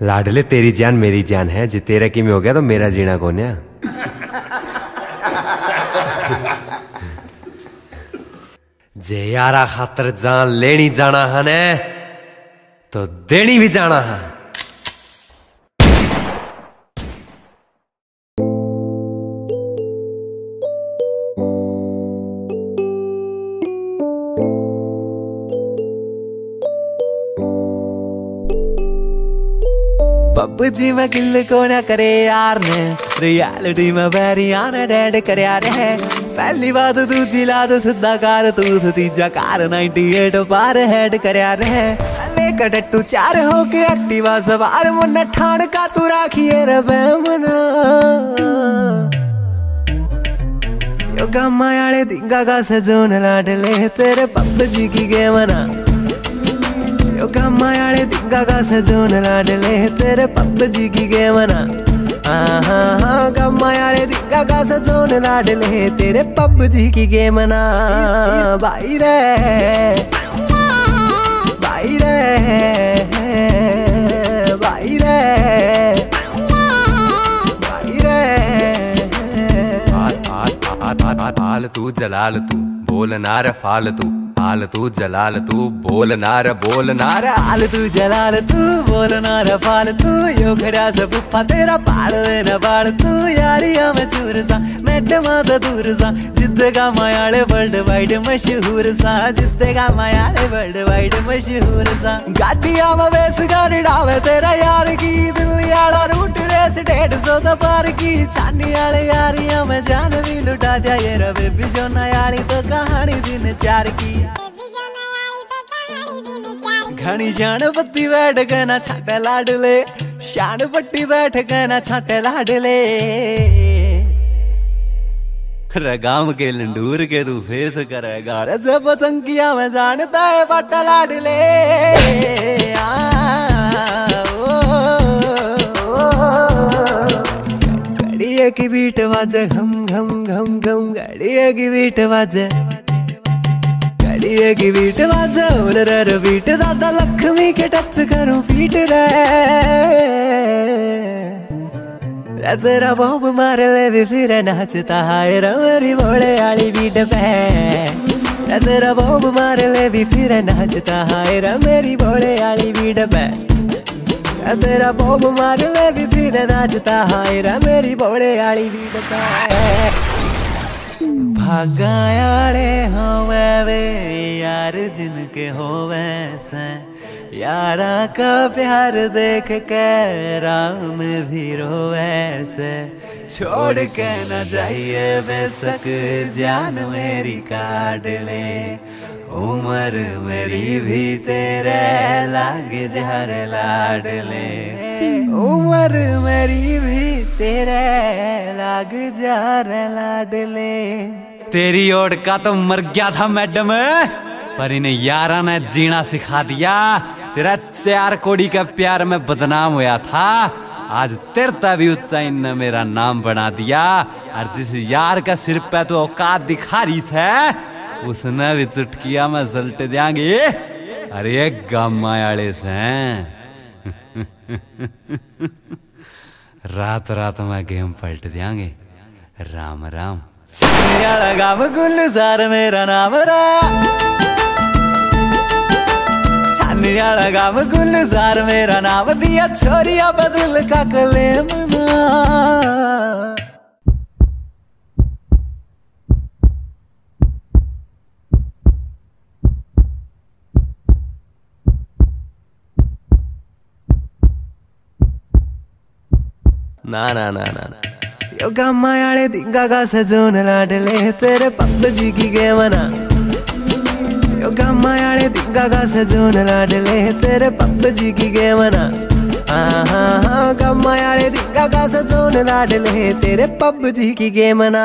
लाडले तेरी जान मेरी जान है, जे तेरा किमें हो गया तो मेरा जीना कौन है? जे यारा खातर जान लेनी जाना है तो देनी भी जाना है। पबजी में किल को ना करे यार ने। रियलिटी में बैरी आना डेड कर यार है पहली बात तू जिला तो सिद्धा कार तू सतीजा कार 98 पार हेड कर यार है ले कटटू चार हो के एक्टिवा सवार मुन्ना ठाण का तू राखिए रबे मना यो गम्मा याले दिंगा का सजोन लाडले, तेरे पबजी की गेम ना। यो याले दिंगा का लाडले तेरे पबजी की गेम ना हाँ हाँ गम्मा दिंगा का सजोन लाडले तेरे पबजी की गेम ना भाई रे भाई रे भाई रे. आल तू, जलाल तू बोल नार फाल तू. आल तू, जलाल तू बोल नार बोल नार हाल तू, जलाल तू बोल ना रफाल तू, यो खड़ा से पुप्पा तेरा पाड़ न पाड़ तू, यारिया में चूर सा मैडमा तो दूर सा, जिद्द का मायाले वर्ल्ड वाइड मशहूर सा, जिद्द का मायाले वर्ल्ड वाइड मशहूर सा। गाड़िया में बेस गाड़ी डावे, तेरा यार आला रेस डेढ़ सौ तो पार की छानी आले यारिया में जान भी लुटा दिया ये रवे बिजो नयाली तो कहानी दिन चार की घनी शान पत्ती बैठ गए ना छाटे लाडले, शान पट्टी बैठ गए ना छाटे लाडले। रगाम के लंडूर के तू फेस करेगा जब चंकिया में जानता है पट्टा लाडले। बीट बाजे घम घम घम घम घड़िए की बीट बाजे घड़िए की बीट बाजे उल बीट दादा लक्ष्मी के टच करूँ फीट रे. रे तेरा बॉब मार ले भी फिर नाचता है रे मेरी भोले आली बीट पे. तेरा बॉब मार ले भी फिर नाचता है रे मेरी भोले आली बीट पे. तेरा बॉब मार ले भी फिर नाचता है। मेरी बौड़े आली भी पे भागायाले होवे वे, यार जिनके होवे से। यारा का प्यार देख के राम भी रोवे से। छोड़ के न जाइए बेसक जान मेरी काट ले। उम्र मेरी भी तेरे लाग जहर लाड ले। उम्र मेरी भी तेरे लाग जार लाड ले। तेरी ओट का तो मर गया था मैडम, पर इन्हें यारा ने जीना सिखा दिया। तेरा चार कोड़ी का प्यार में बदनाम हुआ था। आज तेरता भी ऊंचाई ने मेरा नाम बना दिया। और जिस यार का सिर पे तो औकात दिखा रही है, उसने भी चुटकिया में जलट देंगे। अरे गामा आड़े से रात रात में गेम पलट देंगे। राम राम। गाम गुलजार मेरा नाम रा। छानियाला गाम गुलजार मेरा नाम दिया, छोरिया बदल का कलेम ना ना ना ना ना ना यो गामा याले दिंगा का सजोन लाडले, तेरे पबजी की गेवना. यो गामा याले दिंगा का सजोन लाडले, तेरे पबजी की गेवना गम्मा यारे दिंगा का सजोन लाडले, तेरे पबजी की गेम ना